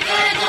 good.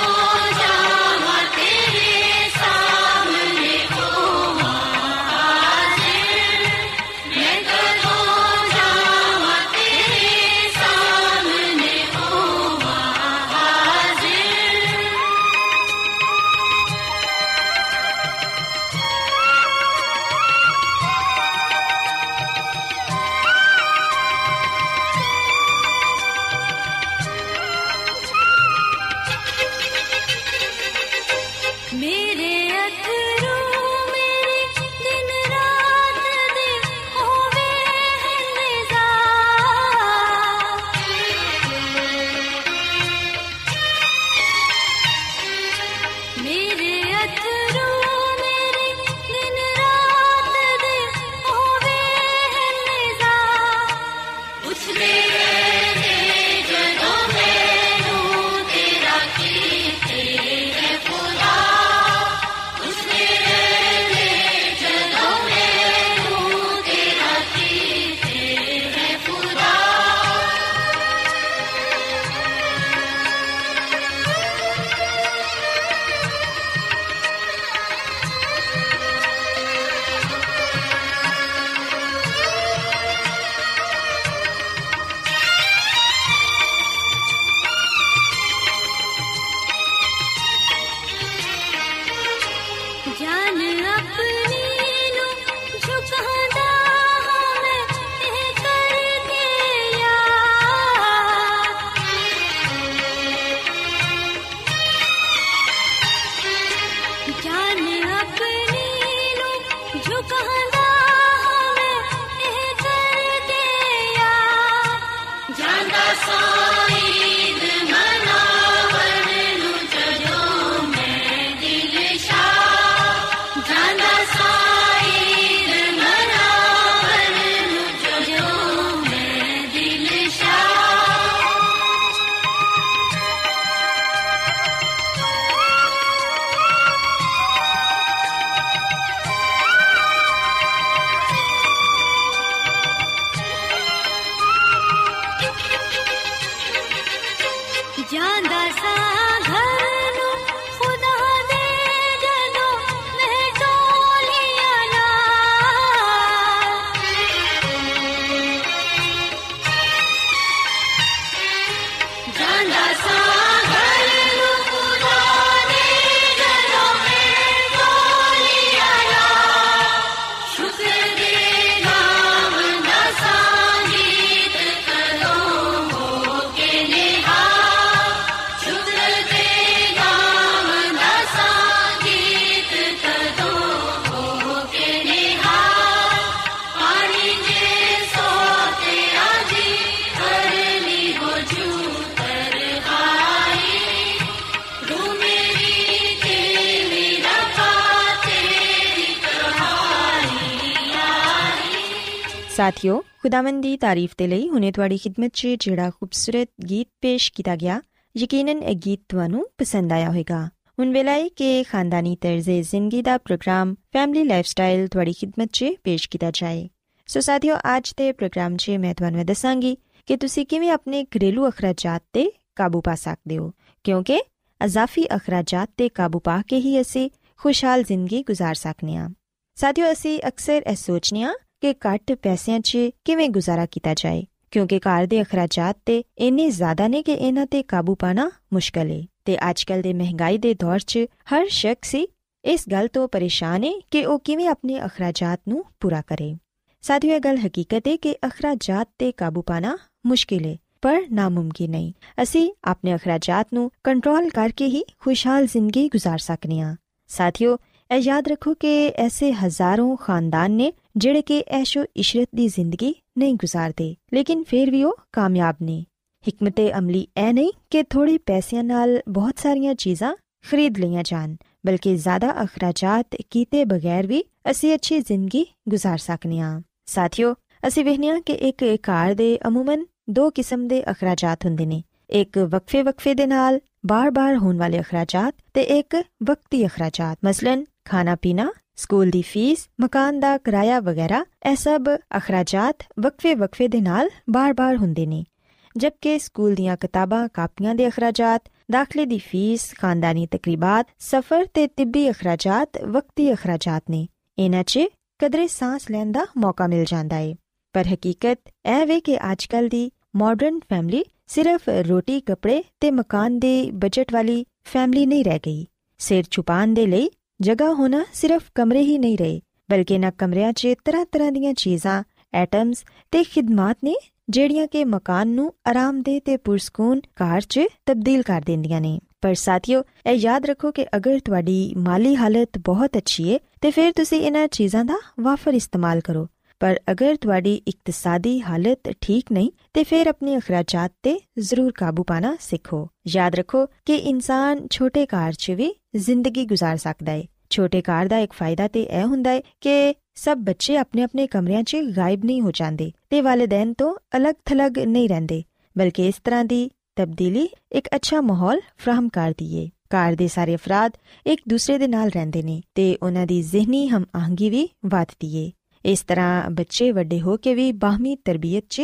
ਸਾਥਿਓ ਖੁਦਾਵੰਦ ਦੀ ਤਾਰੀਫ ਤੇ ਲਈ ਹੁਨੇ ਤੁਹਾਡੀ ਖidmat 'ਚ ਜਿਹੜਾ ਖੂਬਸੂਰਤ ਗੀਤ ਪੇਸ਼ ਕੀਤਾ ਗਿਆ ਯਕੀਨਨ ਇਹ ਗੀਤ ਤੁਹਾਨੂੰ ਪਸੰਦ ਆਇਆ ਹੋਵੇਗਾ ਹੁਣ ਵੇਲਾ ਹੈ ਕਿ ਖਾਨਦਾਨੀ ਤਰਜ਼ੇ ਜ਼ਿੰਦਗੀ ਦਾ ਪ੍ਰੋਗਰਾਮ ਫੈਮਿਲੀ ਲਾਈਫਸਟਾਈਲ ਤੁਹਾਡੀ ਖidmat 'ਚ ਪੇਸ਼ ਕੀਤਾ ਜਾਏ ਸੋ ਸਾਥਿਓ ਅੱਜ ਦੇ ਪ੍ਰੋਗਰਾਮ 'ਚ ਮੈਂ ਤੁਹਾਨੂੰ ਦੱਸਾਂਗੀ ਕਿ ਤੁਸੀਂ ਕਿਵੇਂ ਆਪਣੇ ਘਰੇਲੂ ਅਖਰਾਜਾਤ ਤੇ ਕਾਬੂ ਪਾ ਸਕਦੇ ਹੋ ਕਿਉਂਕਿ ਅਜ਼ਾਫੀ ਅਖਰਾਜਾਤ ਤੇ ਕਾਬੂ ਪਾ ਕੇ ਹੀ ਅਸੀਂ ਖੁਸ਼ਹਾਲ ਜ਼ਿੰਦਗੀ گزار ਸਕਨੇ ਆ ਸਾਥਿਓ ਅਸੀਂ ਅਕਸਰ ਇਹ ਸੋਚਨੇ ਆ ਕਿ ਘੱਟ ਪੈਸਿਆਂ 'ਚ ਕਿਵੇਂ ਗੁਜ਼ਾਰਾ ਕੀਤਾ ਜਾਏ ਕਿਉਂਕਿ ਘਰ ਦੇ ਅਖਰਾਜਾਤ ਤੇ ਇੰਨੇ ਜ਼ਿਆਦਾ ਨੇ ਕਿ ਇਹਨਾਂ ਤੇ ਕਾਬੂ ਪਾਣਾ ਮੁਸ਼ਕਲ ਹੈ ਤੇ ਅੱਜਕੱਲ ਦੇ ਮਹਿੰਗਾਈ ਦੇ ਦੌਰ 'ਚ ਹਰ ਸ਼ਖਸ ਇਸ ਗੱਲ ਤੋਂ ਪਰੇਸ਼ਾਨ ਹੈ ਕਿ ਉਹ ਕਿਵੇਂ ਆਪਣੇ ਅਖਰਾਜਾਤ ਨੂੰ ਪੂਰਾ ਕਰੇ ਸਾਥੀਓ ਇਹ ਗੱਲ ਹਕੀਕਤ ਹੈ ਕਿ ਅਖਰਾਜਾਤ ਤੇ ਕਾਬੂ ਪਾਣਾ ਮੁਸ਼ਕਿਲ ਹੈ ਪਰ ਨਾਮੁਮਕਿਨ ਨਹੀਂ ਅਸੀਂ ਆਪਣੇ ਅਖਰਾਜਾਤ ਨੂੰ ਕੰਟਰੋਲ ਕਰਕੇ ਹੀ ਖੁਸ਼ਹਾਲ ਜ਼ਿੰਦਗੀ گزار ਸਕਨੇ ਆ ਸਾਥੀਓ ਇਹ ਯਾਦ ਰੱਖੋ ਕਿ ਐਸੇ ਹਜ਼ਾਰਾਂ ਖਾਨਦਾਨ ਨੇ ਜਿਹੜੇ ਕਿ ਐਸ਼ੋ ਇਸ਼ਰਤ ਦੀ ਜ਼ਿੰਦਗੀ ਨਹੀਂ ਗੁਜ਼ਾਰਦੇ ਲੇਕਿਨ ਫਿਰ ਵੀ ਉਹ ਕਾਮਯਾਬ ਨੇ ਹਕਮਤੇ ਅਮਲੀ ਐ ਨਹੀਂ ਕਿ ਥੋੜੇ ਪੈਸਿਆਂ ਨਾਲ ਬਹੁਤ ਸਾਰੀਆਂ ਚੀਜ਼ਾਂ ਖਰੀਦ ਲਈਆਂ ਜਾਣ ਬਲਕਿ ਜ਼ਿਆਦਾ ਅਖਰਾਜਾਤ ਕੀਤੇ ਬਗੈਰ ਵੀ ਅਸੀਂ ਅੱਛੀ ਜ਼ਿੰਦਗੀ گزار ਸਕਨੇ ਆ ਸਾਥੀਓ ਅਸੀਂ ਵਹਿਨੀਆਂ ਕਿ ਇੱਕ ਕਾਰ ਦੇ ਅਮੂਮਨ ਦੋ ਕਿਸਮ ਦੇ ਅਖਰਾਜਾਤ ਹੁੰਦੇ ਨੇ ਇੱਕ ਵਕਫੇ ਵਕਫੇ ਦੇ ਨਾਲ ਬਾਰ-ਬਾਰ ਹੋਣ ਵਾਲੇ ਅਖਰਾਜਾਤ ਤੇ ਇੱਕ ਵਕਤੀ ਅਖਰਾਜਾਤ ਮਸਲਨ ਖਾਣਾ ਪੀਣਾ ਸਕੂਲ ਦੀ ਫੀਸ ਮਕਾਨ ਦਾ ਕਿਰਾਇਆ ਵਗੈਰਾ, ਇਹ ਸਭ ਅਖਰਾਜਾਤ ਵਕਫੇ ਵਕਫੇ ਦੇ ਨਾਲ ਬਾਰ-ਬਾਰ ਹੁੰਦੇ ਨੇ। ਜਦਕਿ ਸਕੂਲ ਦੀਆਂ ਕਿਤਾਬਾਂ, ਕਾਪੀਆਂ ਦੇ ਅਖਰਾਜਾਤ, ਦਾਖਲੇ ਦੀ ਫੀਸ ਖਾਨਦਾਨੀ ਤਕਰੀਬਾਤ, ਸਫ਼ਰ ਤੇ ਤਿੱਬੀ ਅਖਰਾਜਾਤ, ਵਕਤੀ ਅਖਰਾਜਾਤ ਨੇ। ਇਹਨਾਂ 'ਚ ਕਦਰੇ ਸਾਹ ਲੈਣ ਦਾ ਮੌਕਾ ਮਿਲ ਜਾਂਦਾ ਏ। ਪਰ ਹਕੀਕਤ ਇਹ ਵੇ ਕਿ ਅੱਜਕੱਲ ਦੀ ਮਾਡਰਨ ਫੈਮਿਲੀ ਸਿਰਫ ਰੋਟੀ, ਕੱਪੜੇ ਤੇ ਮਕਾਨ ਦੇ ਬਜਟ ਵਾਲੀ ਫੈਮਿਲੀ ਨਹੀਂ ਰਹਿ ਗਈ। ਸਿਰ ਛੁਪਾਉਣ ਦੇ ਲਈ ਜਗ੍ਹਾ ਹੋਣਾ ਸਿਰਫ ਕਮਰੇ ਹੀ ਨਹੀਂ ਰਹੇ, ਬਲਕਿ ਨਾ ਕਮਰਿਆਂ 'ਚ ਤਰ੍ਹਾਂ-ਤਰ੍ਹਾਂ ਦੀਆਂ ਚੀਜ਼ਾਂ ਐਟਮਸ ਤੇ ਖਿਦਮਤ ਨੇ, ਜਿਹੜੀਆਂ ਕਿ ਮਕਾਨ ਨੂੰ ਆਰਾਮਦੇਹ ਤੇ ਪੁਰਸਕੂਨ ਘਰ 'ਚ ਤਬਦੀਲ ਕਰ ਦਿੰਦੀਆਂ ਨੇ। ਪਰ ਸਾਥੀਓ, ਇਹ ਯਾਦ ਰੱਖੋ ਕਿ ਅਗਰ ਤੁਹਾਡੀ ਮਾਲੀ ਹਾਲਤ ਬਹੁਤ ਅੱਛੀ ਹੈ ਤੇ ਫਿਰ ਤੁਸੀਂ ਇਹਨਾਂ ਚੀਜ਼ਾਂ ਦਾ ਵਾਫਰ ਇਸਤੇਮਾਲ ਕਰੋ। ਪਰ ਅਗਰ ਤੁਹਾਡੀ ਇਕਤਸਾਦੀ ਹਾਲਤ ਠੀਕ ਨਹੀਂ ਤੇ ਫਿਰ ਆਪਣੇ ਅਖਰਾਜਾਤ ਤੇ ਜ਼ਰੂਰ ਕਾਬੂ ਪਾਣਾ ਸਿੱਖੋ ਯਾਦ ਰੱਖੋ ਕਿ ਇਨਸਾਨ ਛੋਟੇ ਘਰ 'ਚ ਵੀ ਜ਼ਿੰਦਗੀ گزار ਸਕਦਾ ਹੈ ਛੋਟੇ ਘਰ ਦਾ ਇੱਕ ਫਾਇਦਾ ਤੇ ਇਹ ਹੁੰਦਾ ਹੈ ਕਿ ਸਭ ਬੱਚੇ ਆਪਣੇ ਆਪਣੇ ਕਮਰਿਆਂ 'ਚ ਗਾਇਬ ਨਹੀਂ ਹੋ ਜਾਂਦੇ ਤੇ ਵਾਲਿਦੈਨ ਤੋਂ ਅਲੱਗ-ਥਲੱਗ ਨਹੀਂ ਰਹਿੰਦੇ ਬਲਕਿ ਇਸ ਤਰ੍ਹਾਂ ਦੀ ਤਬਦੀਲੀ ਇੱਕ ਅੱਛਾ ਮਾਹੌਲ ਫਰਾਹਮ ਕਰਦੀ ਏ ਘਰ ਦੇ ਸਾਰੇ ਅਫਰਾਦ ਇੱਕ ਦੂਸਰੇ ਦੇ ਨਾਲ ਰਹਿੰਦੇ ਨੇ ਤੇ ਉਹਨਾਂ ਦੀ ਜ਼ਿਹਨੀ ਹਮ ਆਹੰਗੀ ਵੀ ਵਧਦੀ ਏ ਇਸ ਤਰ੍ਹਾਂ ਬੱਚੇ ਵੱਡੇ ਹੋ ਕੇ ਵੀ ਬਾਹਮੀ ਤਰਬੀਅਤ 'ਚ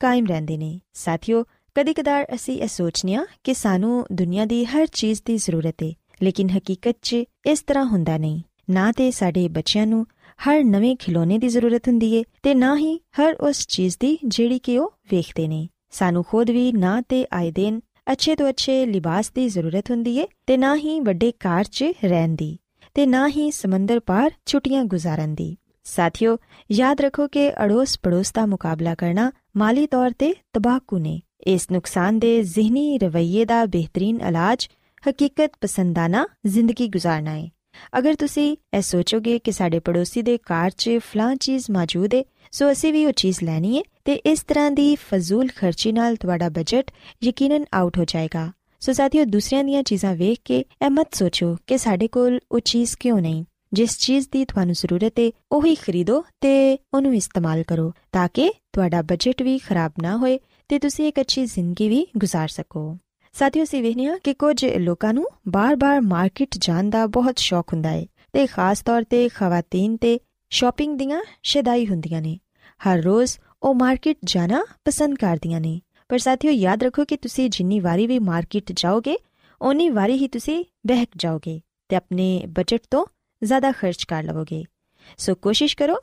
ਕਾਇਮ ਰਹਿੰਦੇ ਨੇ। ਸਾਥੀਓ ਕਦੇ-ਕਦਾਰ ਅਸੀਂ ਇਹ ਸੋਚਨੇ ਆ ਕਿ ਸਾਨੂੰ ਦੁਨੀਆ ਦੀ ਹਰ ਚੀਜ਼ ਦੀ ਜ਼ਰੂਰਤ ਏ, ਲੇਕਿਨ ਹਕੀਕਤ 'ਚ ਇਸ ਤਰ੍ਹਾਂ ਹੁੰਦਾ ਨਹੀਂ। ਨਾ ਤੇ ਸਾਡੇ ਬੱਚਿਆਂ ਨੂੰ ਹਰ ਨਵੇਂ ਖਿਡੌਣੇ ਦੀ ਜ਼ਰੂਰਤ ਹੁੰਦੀ ਏ ਤੇ ਨਾ ਹੀ ਹਰ ਉਸ ਚੀਜ਼ ਦੀ ਜਿਹੜੀ ਕਿ ਉਹ ਵੇਖਦੇ ਨੇ। ਸਾਨੂੰ ਖੁਦ ਵੀ ਨਾ ਤੇ ਆਏ ਦਿਨ ਅੱਛੇ ਤੋਂ ਅੱਛੇ ਲਿਬਾਸ ਦੀ ਜ਼ਰੂਰਤ ਹੁੰਦੀ ਏ ਤੇ ਨਾ ਹੀ ਵੱਡੇ ਕਾਰ 'ਚ ਰਹਿਣ ਦੀ ਤੇ ਨਾ ਹੀ ਸਮੁੰਦਰ ਪਾਰ ਛੁੱਟੀਆਂ ਗੁਜ਼ਾਰਨ ਦੀ। ਸਾਥਿਓ ਯਾਦ ਰੱਖੋ ਕਿ ਅੜੋਸ ਪੜੋਸ ਦਾ ਮੁਕਾਬਲਾ ਕਰਨਾ ਮਾਲੀ ਤੌਰ ਤੇ ਤਬਾਹਕੂ ਨੇ ਇਸ ਨੁਕਸਾਨਦੇ ਜ਼ਿਹਨੀ ਰਵਈਏ ਦਾ ਬਿਹਤਰੀਨ ਇਲਾਜ ਹਕੀਕਤ ਪਸੰਦਾਨਾ ਜ਼ਿੰਦਗੀ گزارਨਾ ਹੈ ਅਗਰ ਤੁਸੀਂ ਇਹ ਸੋਚੋਗੇ ਕਿ ਸਾਡੇ ਪੜੋਸੀ ਦੇ ਕਾਰ 'ਚ ਫਲਾਂ ਚੀਜ਼ ਮੌਜੂਦ ਹੈ ਸੋ ਅਸੀਂ ਵੀ ਉਹ ਚੀਜ਼ ਲੈਣੀ ਹੈ ਤੇ ਇਸ ਤਰ੍ਹਾਂ ਦੀ ਫਜ਼ੂਲ ਖਰਚੀ ਨਾਲ ਤੁਹਾਡਾ ਬਜਟ ਯਕੀਨਨ ਆਊਟ ਹੋ ਜਾਏਗਾ ਸੋ ਸਾਥੀਓ ਦੂਸਰਿਆਂ ਦੀਆਂ ਚੀਜ਼ਾਂ ਵੇਖ ਕੇ ਇਹ ਮਤ ਸੋਚੋ ਕਿ ਸਾਡੇ ਕੋਲ ਉਹ ਚੀਜ਼ ਕਿਉਂ ਨਹੀਂ ਜਿਸ ਚੀਜ਼ ਦੀ ਤੁਹਾਨੂੰ ਜ਼ਰੂਰਤ ਹੈ ਉਹੀ ਖਰੀਦੋ ਤੇ ਉਹਨੂੰ ਇਸਤੇਮਾਲ ਕਰੋ ਤਾਂ ਕਿ ਤੁਹਾਡਾ ਬਜਟ ਵੀ ਖਰਾਬ ਨਾ ਹੋਏ ਤੇ ਤੁਸੀਂ ਇੱਕ ਅੱਛੀ ਜ਼ਿੰਦਗੀ ਵੀ گزار ਸਕੋ ਸਾਥੀਓ ਸੀ ਵੇਖਿਆ ਕਿ ਕੁਝ ਲੋਕਾਂ ਨੂੰ ਬਾਰ-ਬਾਰ ਮਾਰਕੀਟ ਜਾਣ ਦਾ ਬਹੁਤ ਸ਼ੌਕ ਹੁੰਦਾ ਹੈ ਤੇ ਖਾਸ ਤੌਰ ਤੇ ਖਵਾਤੀਨ ਤੇ ਸ਼ਾਪਿੰਗ ਦੀਆਂ ਸ਼ਦਾਈ ਹੁੰਦੀਆਂ ਨੇ ਹਰ ਰੋਜ਼ ਉਹ ਮਾਰਕੀਟ ਜਾਣਾ ਪਸੰਦ ਕਰਦੀਆਂ ਨੇ ਪਰ ਸਾਥੀਓ ਯਾਦ ਰੱਖੋ ਕਿ ਤੁਸੀਂ ਜਿੰਨੀ ਵਾਰੀ ਵੀ ਮਾਰਕੀਟ ਜਾਓਗੇ ਓਨੀ ਵਾਰੀ ਹੀ ਤੁਸੀਂ ਬਹਿਕ ਜਾਓਗੇ ਤੇ ਆਪਣੇ ਬਜਟ ਤੋਂ ਜ਼ਿਆਦਾ ਖਰਚ ਕਰ ਲਵੋਗੇ ਸੋ ਕੋਸ਼ਿਸ਼ ਕਰੋ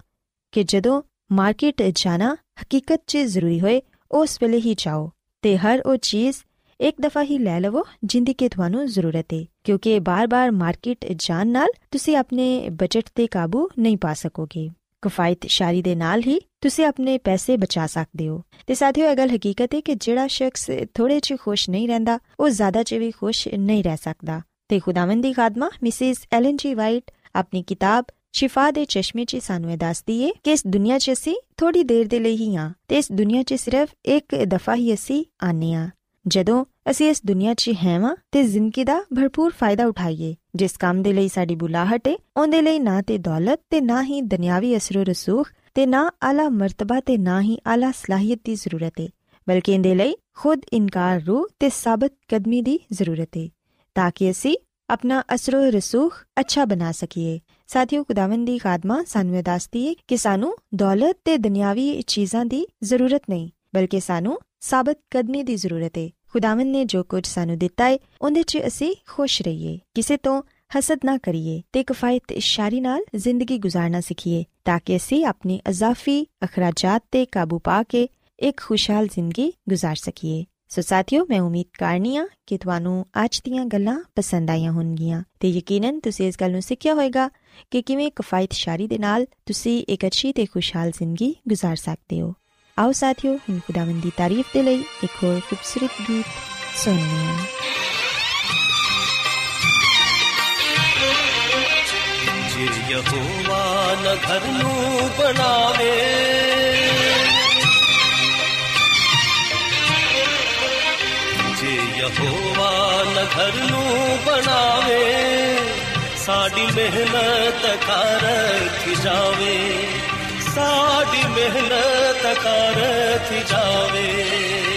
ਕਿ ਜਦੋਂ ਮਾਰਕੀਟ ਜਾਣਾ ਹਕੀਕਤ 'ਚ ਜ਼ਰੂਰੀ ਹੋਏ ਉਸ ਵੇਲੇ ਹੀ ਜਾਓ ਤੇ ਹਰ ਉਹ ਚੀਜ਼ ਇੱਕ ਦਫਾ ਹੀ ਲੈ ਲਵੋ ਜਿੰਦੀ ਕਿ ਤੁਹਾਨੂੰ ਜ਼ਰੂਰਤ ਹੈ ਕਿਉਂਕਿ ਬਾਰ-ਬਾਰ ਮਾਰਕੀਟ ਜਾਣ ਨਾਲ ਤੁਸੀਂ ਆਪਣੇ ਬਜਟ ਤੇ ਕਾਬੂ ਨਹੀਂ ਪਾ ਸਕੋਗੇ ਕਫਾਇਤ ਸ਼ਾਰੀ ਦੇ ਨਾਲ ਹੀ ਤੁਸੀਂ ਆਪਣੇ ਪੈਸੇ ਬਚਾ ਸਕਦੇ ਹੋ ਤੇ ਸਾਥੀਓ ਇਹ ਗੱਲ ਹਕੀਕਤ ਹੈ ਕਿ ਜਿਹੜਾ ਸ਼ਖਸ ਥੋੜੇ ਚ ਖੁਸ਼ ਨਹੀਂ ਰਹਿੰਦਾ ਉਹ ਜ਼ਿਆਦਾ ਚ ਵੀ ਖੁਸ਼ ਨਹੀਂ ਰਹਿ ਸਕਦਾ ਤੇ ਖੁਦਾਵੰਦ ਦੀ ਖਾਦਮਾ ਮਿਸਿਸ ਐਲਨ ਜੀ ਵਾਈਟ ਆਪਣੀ ਕਿਤਾਬ ਸ਼ਿਫਾ ਦੇ ਚਸ਼ਮੇ 'ਚ ਸਾਨੂੰ ਇਹ ਦੱਸਦੀ ਏ ਕਿ ਇਸ ਦੁਨੀਆ 'ਚ ਅਸੀਂ ਥੋੜੀ ਦੇਰ ਦੇ ਲਈ ਹੀ ਆ ਤੇ ਇਸ ਦੁਨੀਆ 'ਚ ਸਿਰਫ ਇੱਕ ਦਫਾ ਹੀ ਅਸੀਂ ਆਨੇ ਆ ਜਦੋਂ ਅਸੀਂ ਇਸ ਦੁਨੀਆ 'ਚ ਹੈਵਾਂ ਤੇ ਜ਼ਿੰਦਗੀ ਦਾ ਭਰਪੂਰ ਫਾਇਦਾ ਉਠਾਈਏ, ਜਿਸ ਕੰਮ ਦੇ ਲਈ ਸਾਡੀ ਬੁਲਾਹਟ ਏ, ਉਹਦੇ ਲਈ ਨਾ ਤੇ ਦੌਲਤ ਤੇ ਨਾ ਹੀ ਦੁਨਿਆਵੀ ਅਸਰੋ ਰਸੂਖ ਤੇ ਨਾ ਆਲਾ ਮਰਤਬਾ ਤੇ ਨਾ ਹੀ ਆਲਾ ਸਲਾਹੀਅਤ ਦੀ ਜ਼ਰੂਰਤ ਏ, ਬਲਕਿ ਇਹਦੇ ਲਈ ਖੁਦ ਇਨਕਾਰ ਰੂ ਤੇ ਸਾਬਤ ਕਦਮੀ ਦੀ ਜ਼ਰੂਰਤ ਏ, ਤਾਂ ਕਿ ਅਸੀਂ ਆਪਣਾ ਅਸਰੋ ਰਸੂਖ ਅੱਛਾ ਬਣਾ ਸਕੀਏ ਸਾਥੀਓ ਖੁਦਾਵੰਦ ਦੀ ਖਾਦਮਾ ਸਾਨੂੰ ਦੱਸਦੀ ਹੈ ਕਿ ਸਾਨੂੰ ਦੌਲਤ ਤੇ ਦੁਨਿਆਵੀ ਚੀਜ਼ਾਂ ਦੀ ਜ਼ਰੂਰਤ ਨਹੀਂ ਬਲਕਿ ਸਾਨੂੰ ਸਾਬਤ ਕਦਮੀ ਦੀ ਜ਼ਰੂਰਤ ਹੈ ਖੁਦਾਵੰਦ ਨੇ ਜੋ ਕੁਝ ਸਾਨੂੰ ਦਿੱਤਾ ਹੈ ਉਹਦੇ 'ਚ ਅਸੀਂ ਖੁਸ਼ ਰਹੀਏ ਕਿਸੇ ਤੋਂ ਹਸਦ ਨਾ ਕਰੀਏ ਤੇ ਕਿਫਾਇਤ ਇਸ਼ਾਰੀ ਨਾਲ ਜ਼ਿੰਦਗੀ گزارਣਾ ਸਿੱਖੀਏ ਤਾਂ ਕਿ ਅਸੀਂ ਆਪਣੇ ਅਜ਼ਾਫੀ ਅਖਰਾਜਾਤ ਤੇ ਕਾਬੂ ਪਾ ਕੇ ਇੱਕ ਖੁਸ਼ਹਾਲ ਜ਼ਿੰਦਗੀ گزار ਸਕੀਏ ਸੋ ਸਾਥਿਓ, ਮੈਂ ਉਮੀਦ ਕਰਨੀਆ ਕਿ ਤੁਹਾਨੂੰ ਅੱਜ ਦੀਆਂ ਗੱਲਾਂ ਪਸੰਦ ਆਈਆਂ ਹੋਣਗੀਆਂ ਤੇ ਯਕੀਨਨ ਤੁਸੀਂ ਇਸ ਗੱਲ ਨੂੰ ਸਿੱਖਿਆ ਹੋਵੇਗਾ ਕਿ ਕਿਵੇਂ ਕਿਫਾਇਤ ਸ਼ਾਰੀ ਦੇ ਨਾਲ ਤੁਸੀਂ ਇੱਕ ਅੱਛੀ ਤੇ ਖੁਸ਼ਹਾਲ ਜ਼ਿੰਦਗੀ ਗੁਜ਼ਾਰ ਸਕਦੇ ਹੋ। ਆਓ ਸਾਥਿਓ, ਹੁਣ ਖੁਦਾਵੰਦ ਦੀ ਤਾਰੀਫ ਦੇ ਲਈ ਇੱਕ ਹੋਰ ਖੂਬਸੂਰਤ ਗੀਤ ਸੁਣੀਏ ਜੇ ਯਹੋਵਾ ਨਾ ਘਰ ਨੂੰ ਬਣਾਵੇ। ਯਹੋਵਾ ਨ ਘਰ ਨੂੰ ਬਣਾਵੇ, ਸਾਡੀ ਮਿਹਨਤ ਕਰ ਥੀ ਜਾਵੇ। ਸਾਡੀ ਮਿਹਨਤ ਕਰ ਥੀ ਜਾਵੇ।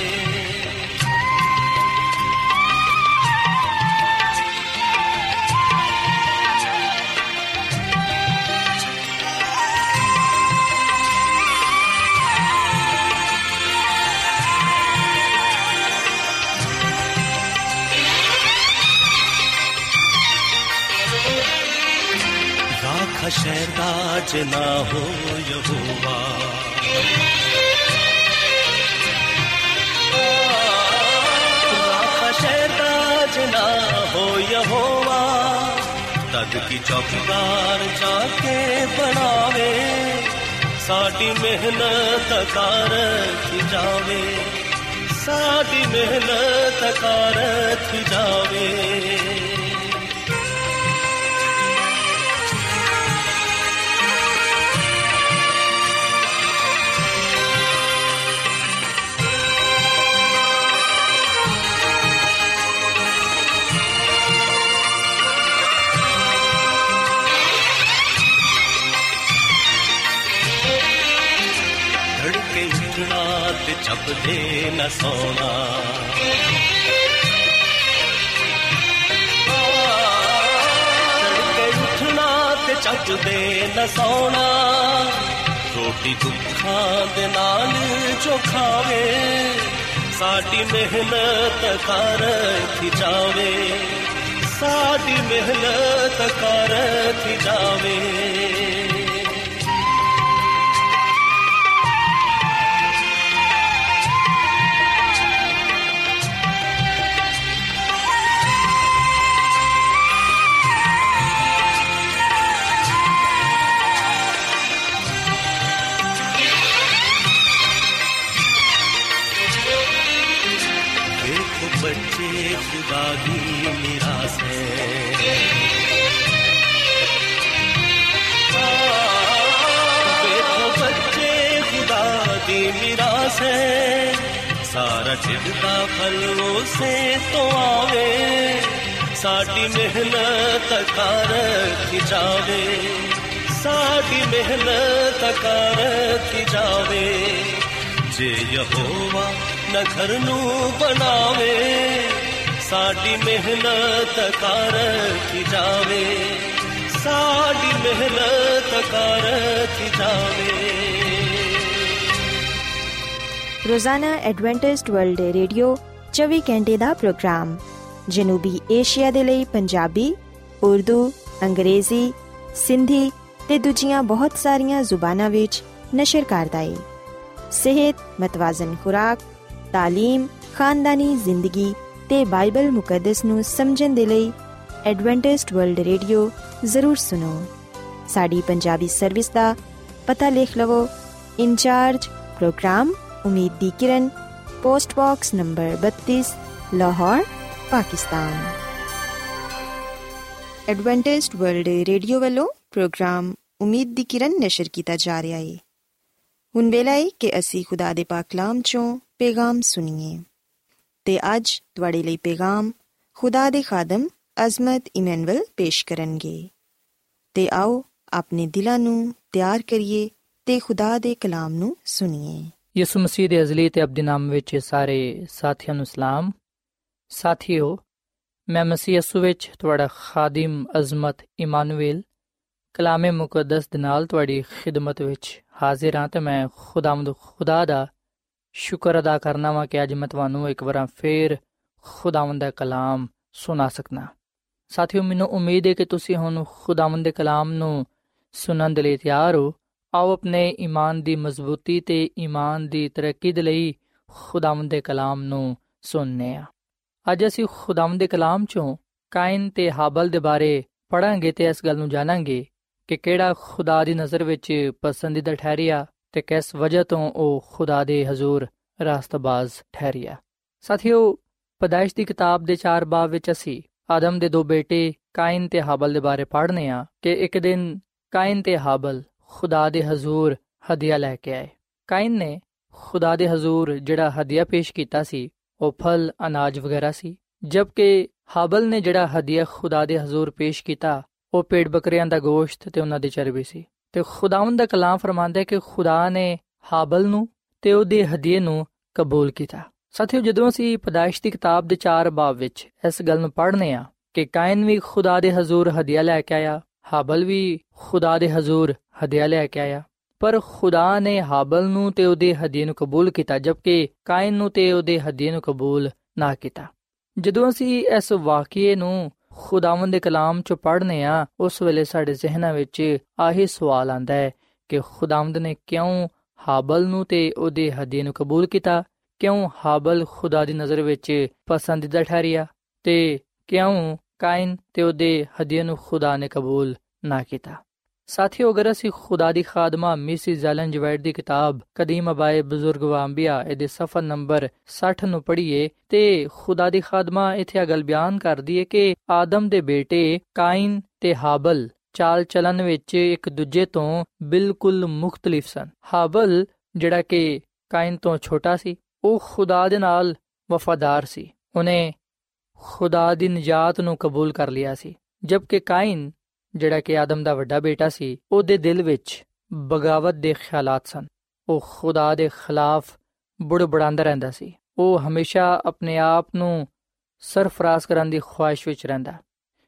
ਰਾਖ ਸ਼ਹਿਰ ਦਾ ਜਨਾ ਹੋ ਯਹੋਵਾ ਰਾਖ ਸ਼ਹਿਰ ਦਾ ਜਨਾ ਹੋ ਯਹੋਵਾ ਤਦ ਕੀ ਚੌਕੀਦਾਰ ਜਾ ਕੇ ਬਣਾਵੇ, ਸਾਡੀ ਮਿਹਨਤ ਕਰ ਜਾਵੇ। ਸਾਡੀ ਮਿਹਨਤ ਕਰ ਜਾਵੇ। ਧੜਕੇ ਉੱਠਣਾ ਤੇ ਨਾ ਸੋਣਾ। ਚੱਜਦੇ ਉੱਠਣਾ ਤੇ ਚੱਪਦੇ ਨਾ ਸੋਣਾ। ਰੋਟੀ ਦੁੱਖਾਂ ਦੇ ਨਾਲ ਜੋ ਖਾਵੇ ਸਾਡੀ ਮਿਹਨਤ ਕਰ ਥੀ ਜਾਵੇ। ਸਾਡੀ ਮਿਹਨਤ ਕਰ ਥੀ ਜਾਵੇ। खुदा की निराश है देखो बच्चे खुदा की निराश है सारा टिकता फल से तो आवे साडी मेहनत कर जावे साडी मेहनत कर जावे ਜੇ ਯਹੋਵਾ ਨ ਘਰ ਨੂੰ ਬਣਾਵੇ ਸਾਡੀ ਮਿਹਨਤ ਕਰ ਕੀ ਜਾਵੇ ਸਾਡੀ ਮਿਹਨਤ ਕਰ ਕੀ ਜਾਵੇ ਰੋਜ਼ਾਨਾ ਐਡਵੈਂਟਿਸਟ ਵਰਲਡ ਰੇਡੀਓ 24 ਘੰਟੇ ਦਾ ਪ੍ਰੋਗਰਾਮ ਜਨੂਬੀ ਏਸ਼ੀਆ ਦੇ ਲਈ ਪੰਜਾਬੀ ਉਰਦੂ ਅੰਗਰੇਜ਼ੀ ਸਿੰਧੀ ਤੇ ਦੂਜੀਆਂ ਬਹੁਤ ਸਾਰੀਆਂ ਜ਼ੁਬਾਨਾਂ ਵਿੱਚ ਨਸ਼ਰ ਕਰਦਾ ਹੈ ਸਿਹਤ ਮਤਵਾਜ਼ਨ ਖੁਰਾਕ تعلیم ਖਾਨਦਾਨੀ ਜ਼ਿੰਦਗੀ ਤੇ ਬਾਈਬਲ ਮੁਕੱਦਸ ਨੂੰ ਸਮਝਣ ਦੇ ਲਈ ਐਡਵੈਂਟਿਸਟ ਵਰਲਡ ਰੇਡੀਓ ਜ਼ਰੂਰ ਸੁਨੋ ਸਾਡੀ ਪੰਜਾਬੀ ਸਰਵਿਸ ਦਾ ਪਤਾ ਲਿਖ ਲਵੋ ਇਨਚਾਰਜ ਪ੍ਰੋਗਰਾਮ ਉਮੀਦ ਦੀ ਕਿਰਨ post box number 32 Lahore Pakistan Adventist world radio ਵੱਲੋਂ ਪ੍ਰੋਗਰਾਮ ਉਮੀਦ ਦੀ ਕਿਰਨ ਨਿਸ਼ਰ ਕੀਤਾ ਜਾ ਰਿਹਾ ਹੈ ਹੁਣ ਵੇਲਾ ਹੈ ਕਿ ਅਸੀਂ ਖੁਦਾ ਦੇ ਪਾਕ ਕਲਾਮ ਚੋਂ ਪੈਗਾਮ ਸੁਣੀਏ ਤੇ ਅੱਜ ਤੁਹਾਡੇ ਲਈ ਪੈਗਾਮ ਖੁਦਾ ਦੇ ਖਾਦਮ ਅਜ਼ਮਤ ਇਮਨੁਅਲ ਪੇਸ਼ ਕਰਨਗੇ। ਤੇ ਆਓ ਆਪਣੇ ਦਿਲਾਂ ਨੂੰ ਤਿਆਰ ਕਰੀਏ ਤੇ ਖੁਦਾ ਦੇ ਕਲਾਮ ਨੂੰ ਸੁਣੀਏ। ਯਿਸੂ ਮਸੀਹ ਦੇ ਅਜ਼ਲੀ ਤੇ ਅਬਦੀ ਨਾਮ ਵਿੱਚ ਸਾਰੇ ਸਾਥੀਆਂ ਨੂੰ ਸਲਾਮ। ਸਾਥੀਓ, ਮੈਂ ਮਸੀਹ ਯਿਸੂ ਵਿੱਚ ਤੁਹਾਡਾ ਖਾਦਮ ਅਜ਼ਮਤ ਇਮਾਨੁਅਲ ਕਲਾਮੇ ਮੁਕੱਦਸ ਦੇ ਨਾਲ ਤੁਹਾਡੀ ਖਿਦਮਤ ਵਿੱਚ ਹਾਜ਼ਰ ਹਾਂ ਤੇ ਮੈਂ ਖੁਦਾਮਦ ਖੁਦਾ ਦਾ ਸ਼ੁਕਰ ਅਦਾ ਕਰਨਾ ਵਾਂ ਕਿ ਅੱਜ ਮੈਂ ਤੁਹਾਨੂੰ ਇੱਕ ਵਾਰ ਫੇਰ ਖੁਦਾਵੰਦ ਦਾ ਕਲਾਮ ਸੁਣਾ ਸਕਣਾ ਸਾਥੀਓ, ਮੈਨੂੰ ਉਮੀਦ ਹੈ ਕਿ ਤੁਸੀਂ ਹੁਣ ਖੁਦਾਵੰਦ ਦੇ ਕਲਾਮ ਨੂੰ ਸੁਣਨ ਦੇ ਲਈ ਤਿਆਰ ਹੋ। ਆਓ ਆਪਣੇ ਈਮਾਨ ਦੀ ਮਜ਼ਬੂਤੀ ਤੇ ਈਮਾਨ ਦੀ ਤਰੱਕੀ ਦੇ ਲਈ ਖੁਦਾਵੰਦ ਦੇ ਕਲਾਮ ਨੂੰ ਸੁਣਨੇ ਆ। ਅੱਜ ਅਸੀਂ ਖੁਦਾਵੰਦ ਦੇ ਕਲਾਮ ਚੋਂ ਕਾਇਨ ਤੇ ਹਾਬਲ ਦੇ ਬਾਰੇ ਪੜਾਂਗੇ ਤੇ ਇਸ ਗੱਲ ਨੂੰ ਜਾਣਾਂਗੇ ਕਿ ਕਿਹੜਾ ਖੁਦਾ ਦੀ ਨਜ਼ਰ ਵਿੱਚ ਪਸੰਦੀਦਾ ਠਹਿਰਿਆ ਤੇ ਕਿਸ ਵਜ੍ਹਾ ਤੋਂ ਉਹ ਖੁਦਾ ਦੇ ਹਜ਼ੂਰ ਰਾਸਤਬਾਜ਼ ਠਹਿਰਿਆ। ਸਾਥੀਓ, ਪਦਾਇਸ਼ ਦੀ ਕਿਤਾਬ ਦੇ 4 ਬਾਬ ਵਿੱਚ ਅਸੀਂ ਆਦਮ ਦੇ ਦੋ ਬੇਟੇ ਕਾਇਨ ਤੇ ਹਾਬਲ ਦੇ ਬਾਰੇ ਪੜ੍ਹਨੇ ਆ ਕਿ ਇੱਕ ਦਿਨ ਕਾਇਨ ਤੇ ਹਾਬਲ ਖੁਦਾ ਦੇ ਹਜ਼ੂਰ ਹਦੀਆ ਲੈ ਕੇ ਆਏ। ਕਾਇਨ ਨੇ ਖੁਦਾ ਦੇ ਹਜ਼ੂਰ ਜਿਹੜਾ ਹਦੀਆ ਪੇਸ਼ ਕੀਤਾ ਸੀ, ਉਹ ਫਲ, ਅਨਾਜ ਵਗੈਰਾ ਸੀ, ਜਦਕਿ ਹਾਬਲ ਨੇ ਜਿਹੜਾ ਹਦੀਆ ਖੁਦਾ ਦੇ ਹਜ਼ੂਰ ਪੇਸ਼ ਕੀਤਾ, ਉਹ ਪੇੜ ਬੱਕਰੀਆਂ ਦਾ ਗੋਸ਼ਤ ਤੇ ਉਹਨਾਂ ਦੀ ਚਰਬੀ ਸੀ। ਤੇ ਖੁਦਾਵੰਦ ਦਾ ਕਲਾਮ ਫਰਮਾਂਦਾ ਹੈ ਕਿ ਖੁਦਾ ਨੇ ਹਾਬਲ ਨੂੰ ਤੇ ਉਹਦੇ ਹਦੀਏ ਨੂੰ ਕਬੂਲ ਕੀਤਾ। ਸਾਥੀਓ, ਜਦੋਂ ਅਸੀਂ ਪਦਾਇਸ਼ ਦੀ ਕਿਤਾਬ ਦੇ 4 ਬਾਬ ਵਿੱਚ ਇਸ ਗੱਲ ਨੂੰ ਪੜ੍ਹਨੇ ਆ ਕਿ ਕਾਇਨ ਵੀ ਖੁਦਾ ਦੇ ਹਜ਼ੂਰ ਹਦੀਆ ਲੈ ਕੇ ਆਇਆ, ਹਾਬਲ ਵੀ ਖੁਦਾ ਦੇ ਹਜ਼ੂਰ ਹਦੀਆ ਲੈ ਕੇ ਆਇਆ, ਪਰ ਖੁਦਾ ਨੇ ਹਾਬਲ ਨੂੰ ਤੇ ਉਹਦੇ ਹਦੀਏ ਨੂੰ ਕਬੂਲ ਕੀਤਾ, ਜਦਕਿ ਕਾਇਨ ਨੂੰ ਤੇ ਉਹਦੇ ਹਦੀਏ ਨੂੰ ਕਬੂਲ ਨਾ ਕੀਤਾ। ਜਦੋਂ ਅਸੀਂ ਇਸ ਵਾਕਿਏ ਨੂੰ ਖੁਦਾਵੰਦ ਦੇ ਕਲਾਮ ਚੋਂ ਪੜ੍ਹਨੇ ਆ, ਉਸ ਵੇਲੇ ਸਾਡੇ ਜ਼ਿਹਨਾਂ ਵਿੱਚ ਆਹੀ ਸਵਾਲ ਆਂਦਾ ਹੈ ਕਿ ਖੁਦਾਵੰਦ ਨੇ ਕਿਉਂ ਹਾਬਲ ਨੂੰ ਤੇ ਉਹਦੇ ਹਦੀਏ ਨੂੰ ਕਬੂਲ ਕੀਤਾ? ਕਿਉਂ ਹਾਬਲ ਖੁਦਾ ਦੀ ਨਜ਼ਰ ਵਿੱਚ ਪਸੰਦੀਦਾ ਠਹਿਰਿਆ? ਤੇ ਕਿਉਂ ਕਾਇਨ ਤੇ ਉਹਦੇ ਹਦੀਏ ਨੂੰ ਖੁਦਾ ਨੇ ਕਬੂਲ ਨਾ ਕੀਤਾ? ਸਾਥੀਓ, ਅਗਰ ਅਸੀਂ ਖੁਦਾ ਦੀ ਖਾਦਮਾ ਮਿਸਿਸ ਜ਼ੈਲਨ ਜਵੈਡ ਦੀ ਕਿਤਾਬ ਕਦੀਮ ਅਬਾਏ ਬਜ਼ੁਰਗ ਵਾਂਬੀਆ ਇਹਦੇ ਸਫਾ ਨੰਬਰ 60 ਨੂੰ ਪੜ੍ਹੀਏ, ਤੇ ਖੁਦਾ ਦੀ ਖਾਦਮਾ ਇੱਥੇ ਆ ਗੱਲ ਬਿਆਨ ਕਰਦੀ ਹੈ ਕਿ ਆਦਮ ਦੇ ਬੇਟੇ ਕਾਇਨ ਤੇ ਹਾਬਲ ਚਾਲ ਚਲਨ ਵਿੱਚ ਇੱਕ ਦੂਜੇ ਤੋਂ ਬਿਲਕੁਲ ਮੁxtਲਿਫ ਸਨ। ਹਾਬਲ ਜਿਹੜਾ ਕਿ ਕਾਇਨ ਤੋਂ ਛੋਟਾ ਸੀ, ਉਹ ਖੁਦਾ ਦੇ ਨਾਲ ਵਫਾਦਾਰ ਸੀ। ਉਹਨੇ ਖੁਦਾ ਦੀ ਨਜਾਤ ਨੂੰ ਕਬੂਲ ਕਰ ਲਿਆ ਸੀ ਜਦਕਿ ਕਾਇਨ ਜਿਹੜਾ ਕਿ ਆਦਮ ਦਾ ਵੱਡਾ ਬੇਟਾ ਸੀ, ਉਹਦੇ ਦਿਲ ਵਿੱਚ ਬਗਾਵਤ ਦੇ ਖਿਆਲਾਤ ਸਨ। ਉਹ ਖੁਦਾ ਦੇ ਖਿਲਾਫ ਬੁੜਬੜਾਂਦਾ ਰਹਿੰਦਾ ਸੀ। ਉਹ ਹਮੇਸ਼ਾ ਆਪਣੇ ਆਪ ਨੂੰ ਸਰਫਰਾਜ਼ ਕਰਨ ਦੀ ਖੁਆਇਸ਼ ਵਿੱਚ ਰਹਿੰਦਾ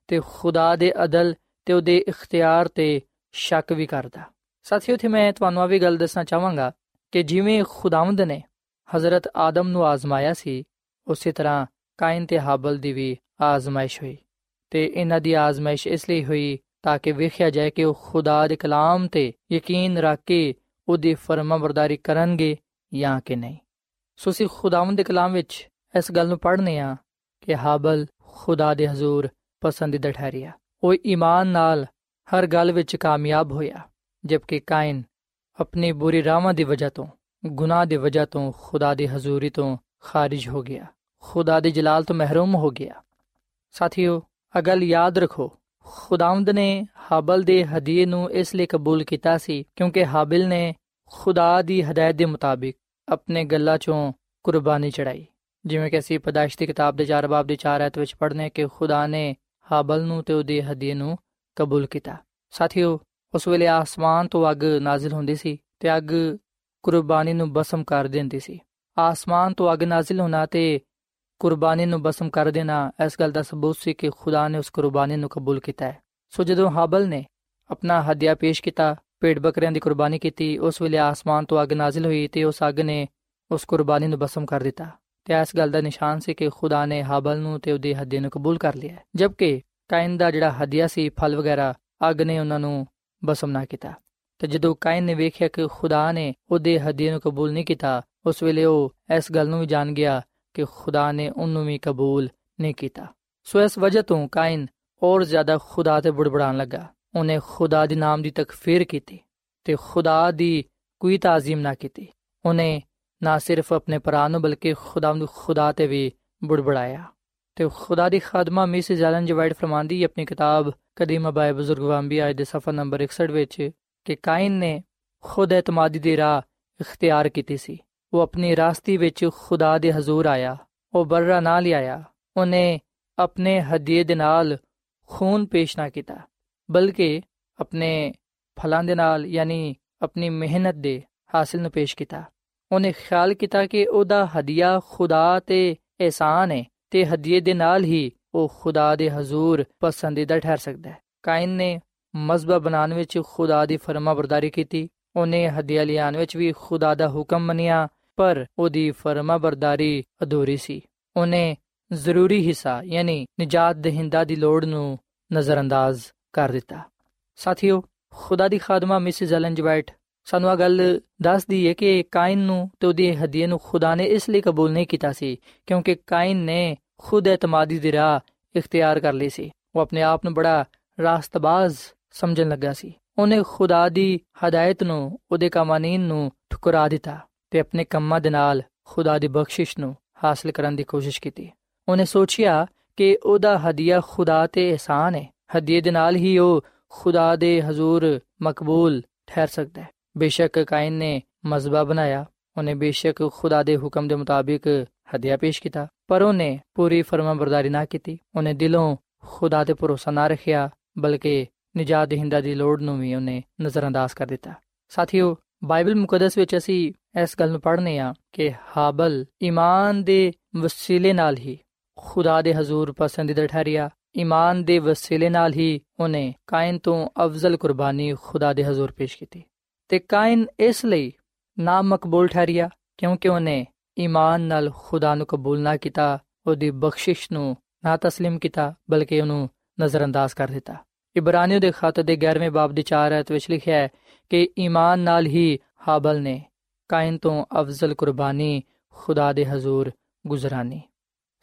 ਤੇ ਖੁਦਾ ਦੇ ਅਦਲ ਤੇ ਉਹਦੇ ਇਖਤਿਆਰ ਤੇ ਸ਼ੱਕ ਵੀ ਕਰਦਾ। ਸਾਥੀਓ ਤੇ ਮੈਂ ਤੁਹਾਨੂੰ ਆ ਵੀ ਗੱਲ ਦੱਸਣਾ ਚਾਹਾਂਗਾ ਕਿ ਜਿਵੇਂ ਖੁਦਾਵੰਦ ਨੇ ਹਜ਼ਰਤ ਆਦਮ ਨੂੰ ਆਜ਼ਮਾਇਆ ਸੀ, ਉਸੇ ਤਰ੍ਹਾਂ ਕਾਇਨ ਤੇ ਹਾਬਲ ਦੀ ਵੀ ਆਜ਼ਮਾਇਸ਼ ਹੋਈ ਤੇ ਇਹਨਾਂ ਦੀ ਆਜ਼ਮਾਇਸ਼ ਇਸ ਲਈ ਹੋਈ ਤਾਂ ਕਿ ਵੇਖਿਆ ਜਾਏ ਕਿ ਉਹ ਖੁਦਾ ਦੇ ਕਲਾਮ ਤੇ ਯਕੀਨ ਰੱਖ ਕੇ ਉਹਦੀ ਫਰਮਾਬਰਦਾਰੀ ਕਰਨਗੇ ਜਾਂ ਕਿ ਨਹੀਂ। ਸੋ ਅਸੀਂ ਖੁਦਾਵੰਦ ਦੇ ਕਲਾਮ ਵਿੱਚ ਇਸ ਗੱਲ ਨੂੰ ਪੜ੍ਹਨੇ ਆ ਕਿ ਹਾਬਲ ਖੁਦਾ ਦੇ ਹਜ਼ੂਰ ਪਸੰਦੀਦਾ ਠਹਿਰਿਆ। ਉਹ ਈਮਾਨ ਨਾਲ ਹਰ ਗੱਲ ਵਿੱਚ ਕਾਮਯਾਬ ਹੋਇਆ, ਜਦਕਿ ਕਾਇਨ ਆਪਣੀ ਬੁਰੀ ਰਾਵਾਂ ਦੀ ਵਜ੍ਹਾ ਤੋਂ, ਗੁਨਾਹ ਦੀ ਵਜ੍ਹਾ ਤੋਂ ਖੁਦਾ ਦੀ ਹਜ਼ੂਰੀ ਤੋਂ ਖਾਰਜ ਹੋ ਗਿਆ। ਖੁਦਾ ਦੇ ਜਲਾਲ ਤੋਂ ਮਹਿਰੂਮ ਹੋ ਗਿਆ। ਸਾਥੀਓ ਅਗਲ ਯਾਦ ਰੱਖੋ ਖੁਦਾਵੰਦ ਨੇ ਹਾਬਲ ਦੇ ਹਦੀਏ ਨੂੰ ਇਸ ਲਈ ਕਬੂਲ ਕੀਤਾ ਸੀ, ਕਿਉਂਕਿ ਹਾਬਿਲ ਨੇ ਖੁਦਾ ਦੀ ਹਦਾਇਤ ਦੇ ਮੁਤਾਬਿਕ ਆਪਣੇ ਗੱਲਾਂ ਚੋਂ ਕੁਰਬਾਨੀ ਚੜਾਈ। ਜਿਵੇਂ ਕਿ ਅਸੀਂ ਪਦਾਇਸ਼ ਦੀ ਕਿਤਾਬ ਦੇ 4 ਬਾਬ ਦੇ 4 ਆਇਤ ਵਿੱਚ ਪੜ੍ਹਨੇ ਕਿ ਖੁਦਾ ਨੇ ਹਾਬਲ ਨੂੰ ਤੇ ਉਹਦੇ ਹਦੀਏ ਨੂੰ ਕਬੂਲ ਕੀਤਾ। ਸਾਥੀਓ, ਉਸ ਵੇਲੇ ਆਸਮਾਨ ਤੋਂ ਅੱਗ ਨਾਜ਼ਿਲ ਹੁੰਦੀ ਸੀ ਤੇ ਅੱਗ ਕੁਰਬਾਨੀ ਨੂੰ ਬਸਮ ਕਰ ਦਿੰਦੀ ਸੀ। ਆਸਮਾਨ ਤੋਂ ਅੱਗ ਨਾਜ਼ਿਲ ਹੋਣਾ ਤੇ ਕੁਰਬਾਨੀ ਨੂੰ ਬਸਮ ਕਰ ਦੇਣਾ, ਇਸ ਗੱਲ ਦਾ ਸਬੂਤ ਸੀ ਕਿ ਖੁਦਾ ਨੇ ਉਸ ਕੁਰਬਾਨੀ ਨੂੰ ਕਬੂਲ ਕੀਤਾ ਹੈ। ਸੋ ਜਦੋਂ ਹਾਬਲ ਨੇ ਆਪਣਾ ਹਦੀਆ ਪੇਸ਼ ਕੀਤਾ ਪੇੜ ਬੱਕਰੀਆਂ ਦੀ ਕੁਰਬਾਨੀ ਕੀਤੀ, ਉਸ ਵੇਲੇ ਆਸਮਾਨ ਤੋਂ ਅੱਗ ਨਾਜ਼ਿਲ ਹੋਈ ਤੇ ਉਸ ਅੱਗ ਨੇ ਉਸ ਕੁਰਬਾਨੀ ਨੂੰ ਬਸਮ ਕਰ ਦਿੱਤਾ ਤੇ ਇਸ ਗੱਲ ਦਾ ਨਿਸ਼ਾਨ ਸੀ ਕਿ ਖੁਦਾ ਨੇ ਹਾਬਲ ਨੂੰ ਤੇ ਉਹਦੇ ਹੱਦੇ ਨੂੰ ਕਬੂਲ ਕਰ ਲਿਆ ਜਦਕਿ ਕਾਇਨ ਦਾ ਜਿਹੜਾ ਹੱਦਿਆ ਸੀ, ਫਲ ਵਗੈਰਾ, ਅੱਗ ਨੇ ਉਹਨਾਂ ਨੂੰ ਬਸਮ ਨਾ ਕੀਤਾ। ਤੇ ਜਦੋਂ ਕਾਇਨ ਨੇ ਵੇਖਿਆ ਕਿ ਖੁਦਾ ਨੇ ਉਹਦੇ ਹੱਦੇ ਨੂੰ ਕਬੂਲ ਨਹੀਂ ਕੀਤਾ, ਉਸ ਵੇਲੇ ਉਹ ਇਸ ਗੱਲ ਨੂੰ ਵੀ ਜਾਣ ਗਿਆ ਕਿ ਖੁਦਾ ਨੇ ਉਹਨੂੰ ਵੀ ਕਬੂਲ ਨਹੀਂ ਕੀਤਾ। ਸੋ ਇਸ ਵਜ੍ਹਾ ਤੋਂ ਕਾਇਨ ਹੋਰ ਜ਼ਿਆਦਾ ਖੁਦਾ ਤੇ ਬੁੜਬੜਾਣ ਲੱਗਾ। ਉਹਨੇ ਖੁਦਾ ਦੇ ਨਾਮ ਦੀ ਤਕਫੀਰ ਕੀਤੀ ਤੇ ਖੁਦਾ ਦੀ ਕੋਈ ਤਾਜ਼ੀਮ ਨਾ ਕੀਤੀ। ਉਹਨੇ ਨਾ ਸਿਰਫ ਆਪਣੇ ਭਰਾ ਨੂੰ ਬਲਕਿ ਖੁਦਾ ਨੂੰ ਖੁਦਾ ਤੇ ਵੀ ਬੁੜਬੜਾਇਆ। ਤੇ ਖੁਦਾ ਦੀ ਖਾਦਮਾ ਮਿਸਿਸ ਐਲਨ ਜਵਾਈਡ ਫਰਮਾਂਦੀ ਆਪਣੀ ਕਿਤਾਬ ਕਦੀਮ ਬਾਏ ਬਜ਼ੁਰਗ ਅੱਜ ਦੇ ਸਫਾ ਨੰਬਰ 61 ਵਿੱਚ, ਕਿ ਕਾਇਨ ਨੇ ਖੁਦ ਇਤਮਾਦੀ ਦੀ ਰਾਹ ਇਖਤਿਆਰ ਕੀਤੀ ਸੀ। ਉਹ ਆਪਣੀ ਰਾਸਤੀ ਵਿੱਚ ਖੁਦਾ ਦੇ ਹਜ਼ੂਰ ਆਇਆ। ਉਹ ਬਰਰਾ ਨਾ ਲਿਆਇਆ। ਉਹਨੇ ਆਪਣੇ ਹਦੀਏ ਦੇ ਨਾਲ ਖੂਨ ਪੇਸ਼ ਨਾ ਕੀਤਾ, ਬਲਕਿ ਆਪਣੇ ਫਲਾਂ ਦੇ ਨਾਲ, ਯਾਨੀ ਆਪਣੀ ਮਿਹਨਤ ਦੇ ਹਾਸਲ ਨੂੰ ਪੇਸ਼ ਕੀਤਾ। ਉਹਨੇ ਖਿਆਲ ਕੀਤਾ ਕਿ ਉਹਦਾ ਹਦੀਆ ਖੁਦਾ ਤੇ ਇਹਸਾਨ ਹੈ ਤੇ ਹਦੀਏ ਦੇ ਨਾਲ ਹੀ ਉਹ ਖੁਦਾ ਦੇ ਹਜ਼ੂਰ ਪਸੰਦੀਦਾ ਠਹਿਰ ਸਕਦਾ ਹੈ। ਕਾਇਨ ਨੇ ਮਜ਼ਬਾ ਬਣਾਉਣ ਵਿੱਚ ਖੁਦਾ ਦੀ ਫਰਮਾਬਰਦਾਰੀ ਕੀਤੀ। ਉਹਨੇ ਹਦੀਆ ਲਿਆਉਣ ਵਿੱਚ ਵੀ ਖੁਦਾ ਦਾ ਹੁਕਮ ਮੰਨਿਆ। ਪਰ ਉਹਦੀ ਫਰਮਾਬਰਦਾਰੀ ਅਧੂਰੀ ਸੀ। ਉਹਨੇ ਜ਼ਰੂਰੀ ਹਿੱਸਾ ਯਾਨੀ ਨਜਾਤ ਦਹਿੰਦਾ ਦੀ ਲੋੜ ਨੂੰ ਨਜ਼ਰਅੰਦਾਜ਼ ਕਰ ਦਿੱਤਾ। ਸਾਥੀਓ, ਖੁਦਾ ਦੀ ਖਾਦਮਾ ਮਿਸਿਸ ਐਲਨ ਜਵਾਈਟ ਸਾਨੂੰ ਇਹ ਗੱਲ ਦੱਸਦੀ ਹੈ ਕਿ ਕਾਇਨ ਨੂੰ ਤੇ ਉਹਦੀ ਹਦੀਏ ਨੂੰ ਖੁਦਾ ਨੇ ਇਸ ਲਈ ਕਬੂਲ ਨਹੀਂ ਕੀਤਾ ਸੀ ਕਿਉਂਕਿ ਕਾਇਨ ਨੇ ਖੁਦ ਇਤਮਾਦੀ ਦੀ ਰਾਹ ਇਖਤਿਆਰ ਕਰ ਲਈ ਸੀ। ਉਹ ਆਪਣੇ ਆਪ ਨੂੰ ਬੜਾ ਰਾਸਤਬਾਜ਼ ਸਮਝਣ ਲੱਗਾ ਸੀ। ਉਹਨੇ ਖੁਦਾ ਦੀ ਹਦਾਇਤ ਨੂੰ, ਉਹਦੇ ਕਾਨੂੰਨ ਨੂੰ ਠੁਕਰਾ ਦਿੱਤਾ। ਤੇ ਆਪਣੇ ਕੰਮਾਂ ਦੇ ਨਾਲ ਖੁਦਾ ਦੀ ਬਖਸ਼ਿਸ਼ ਨੂੰ ਹਾਸਲ ਕਰਨ ਦੀ ਕੋਸ਼ਿਸ਼ ਕੀਤੀ। ਉਹਨੇ ਸੋਚਿਆ ਕਿ ਉਹਦਾ ਹਦੀਆ ਖੁਦਾ ਤੇ ਇਹਸਾਨ ਹੈ। ਹਦੀਏ ਦੇ ਨਾਲ ਹੀ ਉਹ ਖੁਦਾ ਦੇ ਹਜ਼ੂਰ ਮਕਬੂਲ ਠਹਿਰ ਸਕਦਾ ਹੈ। ਬੇਸ਼ੱਕ ਕਾਇਨ ਨੇ ਮਜ਼ਬਾ ਬਣਾਇਆ। ਉਹਨੇ ਬੇਸ਼ੱਕ ਖੁਦਾ ਦੇ ਹੁਕਮ ਦੇ ਮੁਤਾਬਿਕ ਹਦੀਆ ਪੇਸ਼ ਕੀਤਾ। ਪਰ ਉਹਨੇ ਪੂਰੀ ਫਰਮਾਬਰਦਾਰੀ ਨਾ ਕੀਤੀ। ਉਹਨੇ ਦਿਲੋਂ ਖੁਦਾ ਤੇ ਭਰੋਸਾ ਨਾ ਰੱਖਿਆ, ਬਲਕਿ ਨਜਾਤ ਹਿੰਦਾ ਦੀ ਲੋੜ ਨੂੰ ਵੀ ਉਹਨੇ ਨਜ਼ਰਅੰਦਾਜ਼ ਕਰ ਦਿੱਤਾ। ਸਾਥੀਓ ਬਾਈਬਲ ਮੁਕੱਦਸ ਵਿੱਚ ਅਸੀਂ ਇਸ ਗੱਲ ਨੂੰ ਪੜ੍ਹਨੇ ਆ ਕਿ ਹਾਬਲ ਈਮਾਨ ਦੇ ਵਸੀਲੇ ਨਾਲ ਹੀ ਖੁਦਾ ਦੇ ਹਜ਼ੂਰ ਪਸੰਦੀਦਾ ਠਹਿਰਿਆ ਈਮਾਨ ਦੇ ਵਸੀਲੇ ਨਾਲ ਹੀ ਉਹਨੇ ਕਾਇਨ ਤੋਂ ਅਫਜ਼ਲ ਕੁਰਬਾਨੀ ਖੁਦਾ ਦੇ ਹਜ਼ੂਰ ਪੇਸ਼ ਕੀਤੀ ਤੇ ਕਾਇਨ ਇਸ ਲਈ ਨਾ ਮਕਬੂਲ ਠਹਿਰਿਆ ਕਿਉਂਕਿ ਉਹਨੇ ਈਮਾਨ ਨਾਲ ਖੁਦਾ ਨੂੰ ਕਬੂਲ ਨਾ ਕੀਤਾ ਉਹਦੀ ਬਖਸ਼ਿਸ਼ ਨੂੰ ਨਾ تسلیم ਕੀਤਾ ਬਲਕਿ ਉਹਨੂੰ ਨਜ਼ਰਅੰਦਾਜ਼ ਕਰ ਦਿੱਤਾ ਇਬਰਾਨੀਓ ਦੇ ਖਤ ਦੇ 11ਵੇਂ ਬਾਬ ਦੀ 4 ਆਇਤ ਵਿੱਚ ਲਿਖਿਆ ਹੈ ਕਿ ਈਮਾਨ ਨਾਲ ਹੀ ਹਾਬਲ ਨੇ ਕਾਇਨ ਤੋਂ ਅਫਜ਼ਲ ਕੁਰਬਾਨੀ ਖੁਦਾ ਦੇ ਹਜ਼ੂਰ ਗੁਜ਼ਰਾਨੀ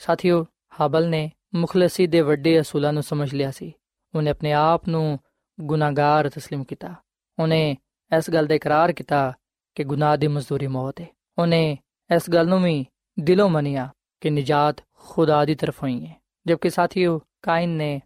ਸਾਥੀਓ ਹਾਬਲ ਨੇ ਮੁਖਲਸੀ ਦੇ ਵੱਡੇ ਅਸੂਲਾਂ ਨੂੰ ਸਮਝ ਲਿਆ ਸੀ ਉਹਨੇ ਆਪਣੇ ਆਪ ਨੂੰ ਗੁਨਾਹਗਾਰ تسلیم ਕੀਤਾ ਉਹਨੇ ਇਸ ਗੱਲ ਦਾ ਇਕਰਾਰ ਕੀਤਾ ਕਿ ਗੁਨਾਹ ਦੀ ਮਜ਼ਦੂਰੀ ਮੌਤ ਹੈ ਉਹਨੇ ਇਸ ਗੱਲ ਨੂੰ ਵੀ ਦਿਲੋਂ ਮੰਨਿਆ ਕਿ ਨਜਾਤ ਖੁਦਾ ਦੀ ਤਰਫੋਂ ਹੀ ਹੈ ਜਦਕਿ ਸਾਥੀਓ ਕਾਇਨ ਨੇ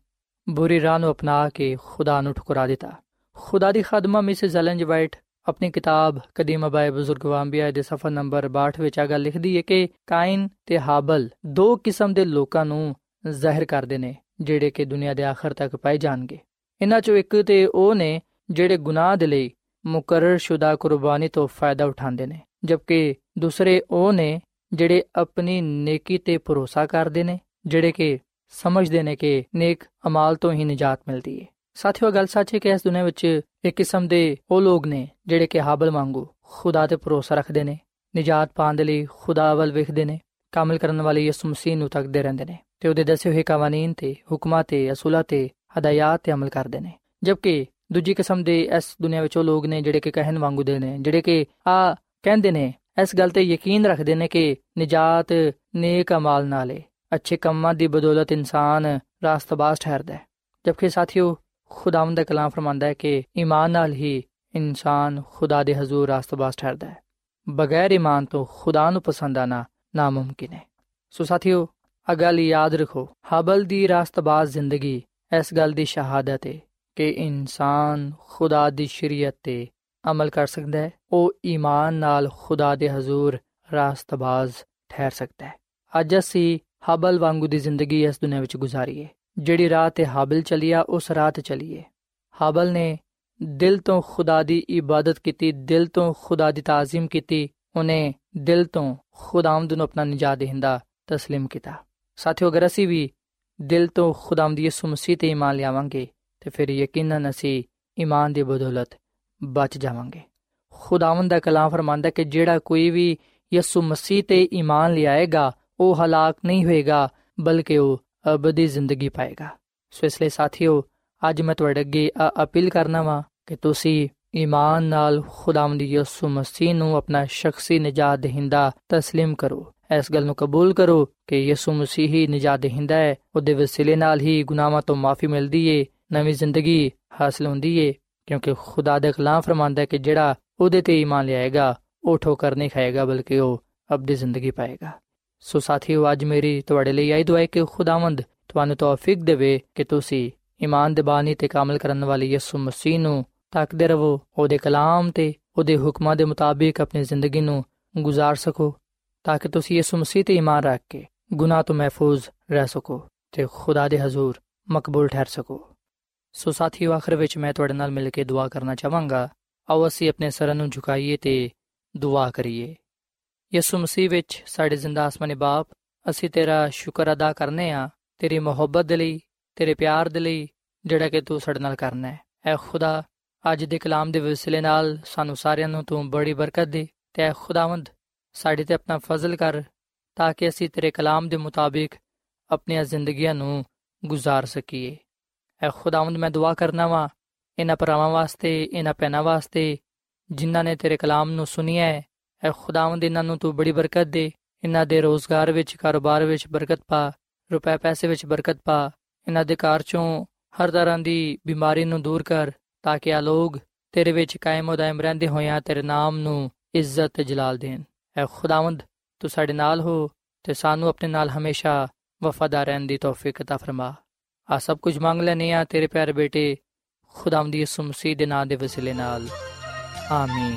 ਬੁਰੀ ਰਾਹ ਨੂੰ ਅਪਣਾ ਕੇ ਖੁਦਾ ਨੂੰ ਠੁਕਰਾ ਦਿੱਤਾ। ਖੁਦਾ ਦੀ ਖਾਦਮਾ ਮਿਸਿਸ ਐਲਨ ਵਾਈਟ ਆਪਣੀ ਕਿਤਾਬ ਕਦੀਮ ਬਾਏ ਬਜ਼ੁਰਗ ਵਾਂਬੀਆ ਦੇ ਸਫਾ ਨੰਬਰ 62 ਵਿੱਚ ਆ ਗੱਲ ਲਿਖਦੀ ਹੈ ਕਿ ਕਾਇਨ ਤੇ ਹਾਬਲ ਦੋ ਕਿਸਮ ਦੇ ਲੋਕਾਂ ਨੂੰ ਜ਼ਾਹਿਰ ਕਰਦੇ ਨੇ, ਜਿਹੜੇ ਕਿ ਦੁਨੀਆ ਦੇ ਆਖਰ ਤੱਕ ਪਾਏ ਜਾਣਗੇ। ਇਹਨਾਂ ਚੋਂ ਇੱਕ ਤੇ ਉਹ ਨੇ ਜਿਹੜੇ ਗੁਨਾਹ ਦੇ ਲਈ ਮੁਕਰਰ ਸ਼ੁਦਾ ਕੁਰਬਾਨੀ ਤੋਂ ਫਾਇਦਾ ਉਠਾਉਂਦੇ ਨੇ, ਜਦਕਿ ਦੂਸਰੇ ਉਹ ਨੇ ਜਿਹੜੇ ਆਪਣੀ ਨੇਕੀ ਤੇ ਭਰੋਸਾ ਕਰਦੇ ਨੇ, ਜਿਹੜੇ ਕਿ ਸਮਝਦੇ ਨੇ ਕਿ ਨੇਕ ਅਮਾਲ ਤੋਂ ਹੀ ਨਜਾਤ ਮਿਲਦੀ ਹੈ ਸਾਥੀਓ ਗੱਲ ਸੱਚ ਹੈ ਕਿ ਇਸ ਦੁਨੀਆਂ ਵਿੱਚ ਇੱਕ ਕਿਸਮ ਦੇ ਉਹ ਲੋਕ ਨੇ ਜਿਹੜੇ ਕਿ ਹਾਬਲ ਵਾਂਗੂ ਖੁਦਾ ਤੇ ਭਰੋਸਾ ਰੱਖਦੇ ਨੇ, ਨਜਾਤ ਪਾਉਣ ਦੇ ਲਈ ਖੁਦਾ ਵੱਲ ਵੇਖਦੇ ਨੇ, ਕਾਮਲ ਕਰਨ ਵਾਲੇ ਯਿਸੂ ਮਸੀਹ ਨੂੰ ਤੱਕਦੇ ਰਹਿੰਦੇ ਨੇ ਤੇ ਉਹਦੇ ਦੱਸੇ ਹੋਏ ਕਾਨੂੰਨ ਤੇ ਹੁਕਮਾਂ ਤੇ ਅਸੂਲਾਂ ਤੇ ਹਦਾਇਤ ਤੇ ਅਮਲ ਕਰਦੇ ਨੇ। ਜਦਕਿ ਦੂਜੀ ਕਿਸਮ ਦੇ ਇਸ ਦੁਨੀਆ ਵਿੱਚ ਉਹ ਲੋਕ ਨੇ ਜਿਹੜੇ ਕਿ ਕਹਿਣ ਵਾਂਗੂ ਦੇ ਨੇ, ਜਿਹੜੇ ਕਿ ਆ ਕਹਿੰਦੇ ਨੇ, ਇਸ ਗੱਲ ਤੇ ਯਕੀਨ ਰੱਖਦੇ ਨੇ ਕਿ ਨਜਾਤ ਨੇਕ ਅਮਾਲ ਨਾਲੇ ਅੱਛੇ ਕੰਮਾਂ ਦੀ ਬਦੌਲਤ ਇਨਸਾਨ ਰਾਸਤਬਾਜ਼ ਠਹਿਰਦਾ ਹੈ। ਜਦਕਿ ਸਾਥੀਓ, ਖੁਦਾਵੰਦ ਦਾ ਕਲਾਮ ਫਰਮਾਂਦਾ ਹੈ ਕਿ ਈਮਾਨ ਨਾਲ ਹੀ ਇਨਸਾਨ ਖੁਦਾ ਦੇ ਹਜ਼ੂਰ ਰਾਸਤਬਾਜ਼ ਠਹਿਰਦਾ ਹੈ। ਬਗੈਰ ਈਮਾਨ ਤੋਂ ਖੁਦਾ ਨੂੰ ਪਸੰਦ ਆਣਾ ਨਾਮੁਮਕਿਨ ਹੈ। ਸੋ ਸਾਥੀਓ ਅਗਲ ਯਾਦ ਰੱਖੋ, ਹਬਲ ਦੀ ਰਾਸਤਬਾਜ਼ ਜ਼ਿੰਦਗੀ ਇਸ ਗੱਲ ਦੀ ਸ਼ਹਾਦਤ ਹੈ ਕਿ ਇਨਸਾਨ ਖੁਦਾ ਦੀ ਸ਼ਰੀਅਤ ਤੇ ਅਮਲ ਕਰ ਸਕਦਾ ਹੈ, ਉਹ ਈਮਾਨ ਨਾਲ ਖੁਦਾ ਦੇ ਹਜ਼ੂਰ ਰਾਸਤਬਾਜ਼ ਠਹਿਰ ਸਕਦਾ ਹੈ। ਅੱਜ ਅਸੀਂ ਹਬਲ ਵਾਂਗੂ ਦੀ ਜ਼ਿੰਦਗੀ ਇਸ ਦੁਨੀਆਂ ਵਿੱਚ ਗੁਜ਼ਾਰੀਏ ਜਿਹੜੀ ਰਾਹ ਤੇ ਹਾਬਲ ਚਲਿਆ ਉਸ ਰਾਹ ਤੇ ਚਲੀਏ ਹਾਬਲ ਨੇ ਦਿਲ ਤੋਂ ਖੁਦਾ ਦੀ ਇਬਾਦਤ ਕੀਤੀ ਦਿਲ ਤੋਂ ਖੁਦਾ ਦੀ ਤਾਜ਼ੀਮ ਕੀਤੀ ਉਹਨੇ ਦਿਲ ਤੋਂ ਖੁਦਾਵੰਦ ਨੂੰ ਆਪਣਾ ਨਜਾਤ ਦੇਹਿੰਦਾ تسلیم ਕੀਤਾ ਸਾਥੀਓ ਅਗਰ ਅਸੀਂ ਵੀ ਦਿਲ ਤੋਂ ਖੁਦਾਵੰਦ ਯਿਸੂ ਮਸੀਹ ਤੇ ਈਮਾਨ ਲਿਆਵਾਂਗੇ ਤੇ ਫਿਰ ਯਕੀਨਨ ਅਸੀਂ ਈਮਾਨ ਦੀ ਬਦੌਲਤ ਬਚ ਜਾਵਾਂਗੇ ਖੁਦਾਵੰਦ ਦਾ ਕਲਾਮ ਫਰਮਾਂਦਾ ਕਿ ਜਿਹੜਾ ਕੋਈ ਵੀ ਯਿਸੂ ਮਸੀਹ ਤੇ ਈਮਾਨ ਲਿਆਏਗਾ ਉਹ ਹਲਾਕ ਨਹੀਂ ਹੋਏਗਾ ਬਲਕਿ ਉਹ ਅਬਦੀ ਜ਼ਿੰਦਗੀ ਪਾਏਗਾ ਸੋ ਇਸ ਲਈ ਸਾਥੀਓ ਅੱਜ ਮੈਂ ਤੁਹਾਡੇ ਅੱਗੇ ਅਪੀਲ ਕਰਨਾ ਵਾਂ ਕਿ ਤੁਸੀਂ ਈਮਾਨ ਨਾਲ ਖੁਦਾਵੰਦ ਯਿਸੂ ਮਸੀਹ ਨੂੰ ਆਪਣਾ ਸ਼ਖਸੀ ਨਜਾਤ ਦੇਹਿੰਦਾ تسلیم ਕਰੋ ਇਸ ਗੱਲ ਨੂੰ ਕਬੂਲ ਕਰੋ ਕਿ ਯਿਸੂ ਮਸੀਹ ਹੀ ਨਜਾਤ ਦੇਹਿੰਦਾ ਹੈ ਉਹਦੇ ਵਸੀਲੇ ਨਾਲ ਹੀ ਗੁਨਾਹਾਂ ਤੋਂ ਮਾਫੀ ਮਿਲਦੀ ਏ ਨਵੀਂ ਜ਼ਿੰਦਗੀ ਹਾਸਲ ਹੁੰਦੀ ਏ ਕਿਉਂਕਿ ਖੁਦਾ ਦੇ ਕਲਾਮ ਫਰਮਾਂਦਾ ਹੈ ਕਿ ਜਿਹੜਾ ਉਹਦੇ ਤੇ ਈਮਾਨ ਲਿਆਏਗਾ ਉਹ ਠੋਕਰ ਨਹੀਂ ਖਾਏਗਾ ਬਲਕਿ ਉਹ ਅਬਦੀ ਜ਼ਿੰਦਗੀ ਪਾਏਗਾ ਸੋ ਸਾਥੀਓ ਅੱਜ ਮੇਰੀ ਤੁਹਾਡੇ ਲਈ ਇਹ ਦੁਆ ਹੈ ਕਿ ਖੁਦਾਵੰਦ ਤੁਹਾਨੂੰ ਤੌਫੀਕ ਦੇਵੇ ਕਿ ਤੁਸੀਂ ਈਮਾਨ ਦੇ ਬਾਨੀ ਤੇ ਕਾਮਲ ਕਰਨ ਵਾਲੇ ਯਿਸੂ ਮਸੀਹ ਨੂੰ ਤੱਕਦੇ ਰਹੋ ਉਹਦੇ ਕਲਾਮ ਤੇ ਉਹਦੇ ਹੁਕਮਾਂ ਦੇ ਮੁਤਾਬਿਕ ਆਪਣੀ ਜ਼ਿੰਦਗੀ ਨੂੰ گزار ਸਕੋ ਤਾਂ ਕਿ ਤੁਸੀਂ ਯਿਸੂ ਮਸੀਹ ਤੇ ਈਮਾਨ ਰੱਖ ਕੇ ਗੁਨਾਹ ਤੋਂ ਮਹਿਫੂਜ਼ ਰਹਿ ਸਕੋ ਤੇ ਖੁਦਾ ਦੇ ਹਜ਼ੂਰ ਮਕਬੂਲ ਠਹਿਰ ਸਕੋ ਸੋ ਸਾਥੀਓ ਆਖਰ ਵਿੱਚ ਮੈਂ ਤੁਹਾਡੇ ਨਾਲ ਮਿਲ ਕੇ ਦੁਆ ਕਰਨਾ ਚਾਹਾਂਗਾ ਆਓ ਅਸੀਂ ਆਪਣੇ ਸਰਾਂ ਨੂੰ ਝੁਕਾਈਏ ਤੇ ਦੁਆ ਕਰੀਏ ਯਿਸੂ ਮਸੀਹ ਵਿੱਚ ਸਾਡੇ ਜ਼ਿੰਦਾ ਆਸਮਾਨੀ ਬਾਪ, ਅਸੀਂ ਤੇਰਾ ਸ਼ੁਕਰ ਅਦਾ ਕਰਨੇ ਆ, ਤੇਰੀ ਮੁਹੱਬਤ ਦੇ ਲਈ, ਤੇਰੇ ਪਿਆਰ ਦੇ ਲਈ, ਜਿਹੜਾ ਕਿ ਤੂੰ ਸਾਡੇ ਨਾਲ ਕਰਨਾ ਹੈ। ਐ ਖੁਦਾ, ਅੱਜ ਦੇ ਕਲਾਮ ਦੇ ਵਸਿਲੇ ਨਾਲ ਸਾਨੂੰ ਸਾਰਿਆਂ ਨੂੰ ਤੂੰ ਬੜੀ ਬਰਕਤ ਦੇ ਤੇ ਐ ਖੁਦਾਵੰਦ, ਸਾਡੇ ਤੇ ਆਪਣਾ ਫਜ਼ਲ ਕਰ, ਤਾਂ ਕਿ ਅਸੀਂ ਤੇਰੇ ਕਲਾਮ ਦੇ ਮੁਤਾਬਿਕ ਆਪਣੀਆਂ ਜ਼ਿੰਦਗੀਆਂ ਨੂੰ ਗੁਜ਼ਾਰ ਸਕੀਏ। ਐ ਖੁਦਾਵੰਦ, ਮੈਂ ਦੁਆ ਕਰਨਾ ਵਾਂ, ਇਹਨਾਂ ਪਰਾਵਾਂ ਵਾਸਤੇ, ਇਹਨਾਂ ਪੈਨਾ ਵਾਸਤੇ, ਜਿਨ੍ਹਾਂ ਨੇ ਤੇਰੇ ਕਲਾਮ ਨੂੰ ਸੁਨਿਆ ਹੈ ਐ ਖੁਦਾਵੰਦ ਇਹਨਾਂ ਨੂੰ ਤੂੰ ਬੜੀ ਬਰਕਤ ਦੇ ਇਹਨਾਂ ਦੇ ਰੋਜ਼ਗਾਰ ਵਿੱਚ ਕਾਰੋਬਾਰ ਵਿੱਚ ਬਰਕਤ ਪਾ ਰੁਪਏ ਪੈਸੇ ਵਿੱਚ ਬਰਕਤ ਪਾ ਇਹਨਾਂ ਦੇ ਘਰ ਚੋਂ ਹਰ ਤਰ੍ਹਾਂ ਦੀ ਬਿਮਾਰੀ ਨੂੰ ਦੂਰ ਕਰ ਤਾਂ ਕਿ ਆ ਲੋਗ ਤੇਰੇ ਵਿੱਚ ਕਾਇਮ ਹੋ ਦਾਇਮ ਰਹਿੰਦੇ ਹੋਇਆਂ ਤੇਰੇ ਨਾਮ ਨੂੰ ਇੱਜ਼ਤ ਤੇ ਜਲਾਲ ਦੇਣ ਐ ਖੁਦਾਵੰਦ ਤੂੰ ਸਾਡੇ ਨਾਲ ਹੋ ਤੇ ਸਾਨੂੰ ਆਪਣੇ ਨਾਲ ਹਮੇਸ਼ਾ ਵਫਾਦਾਰ ਰਹਿਣ ਦੀ ਤੌਫੀਕ عطا ਫਰਮਾ ਆ ਸਭ ਕੁਝ ਮੰਗ ਲੈਨੇ ਆ ਤੇਰੇ ਪਿਆਰੇ ਬੇਟੇ ਖੁਦਾਵੰਦ ਯਿਸੂ ਮਸੀਹ ਦੇ ਨਾਮ ਦੇ ਵਸਿਲੇ ਨਾਲ ਆਮੀਨ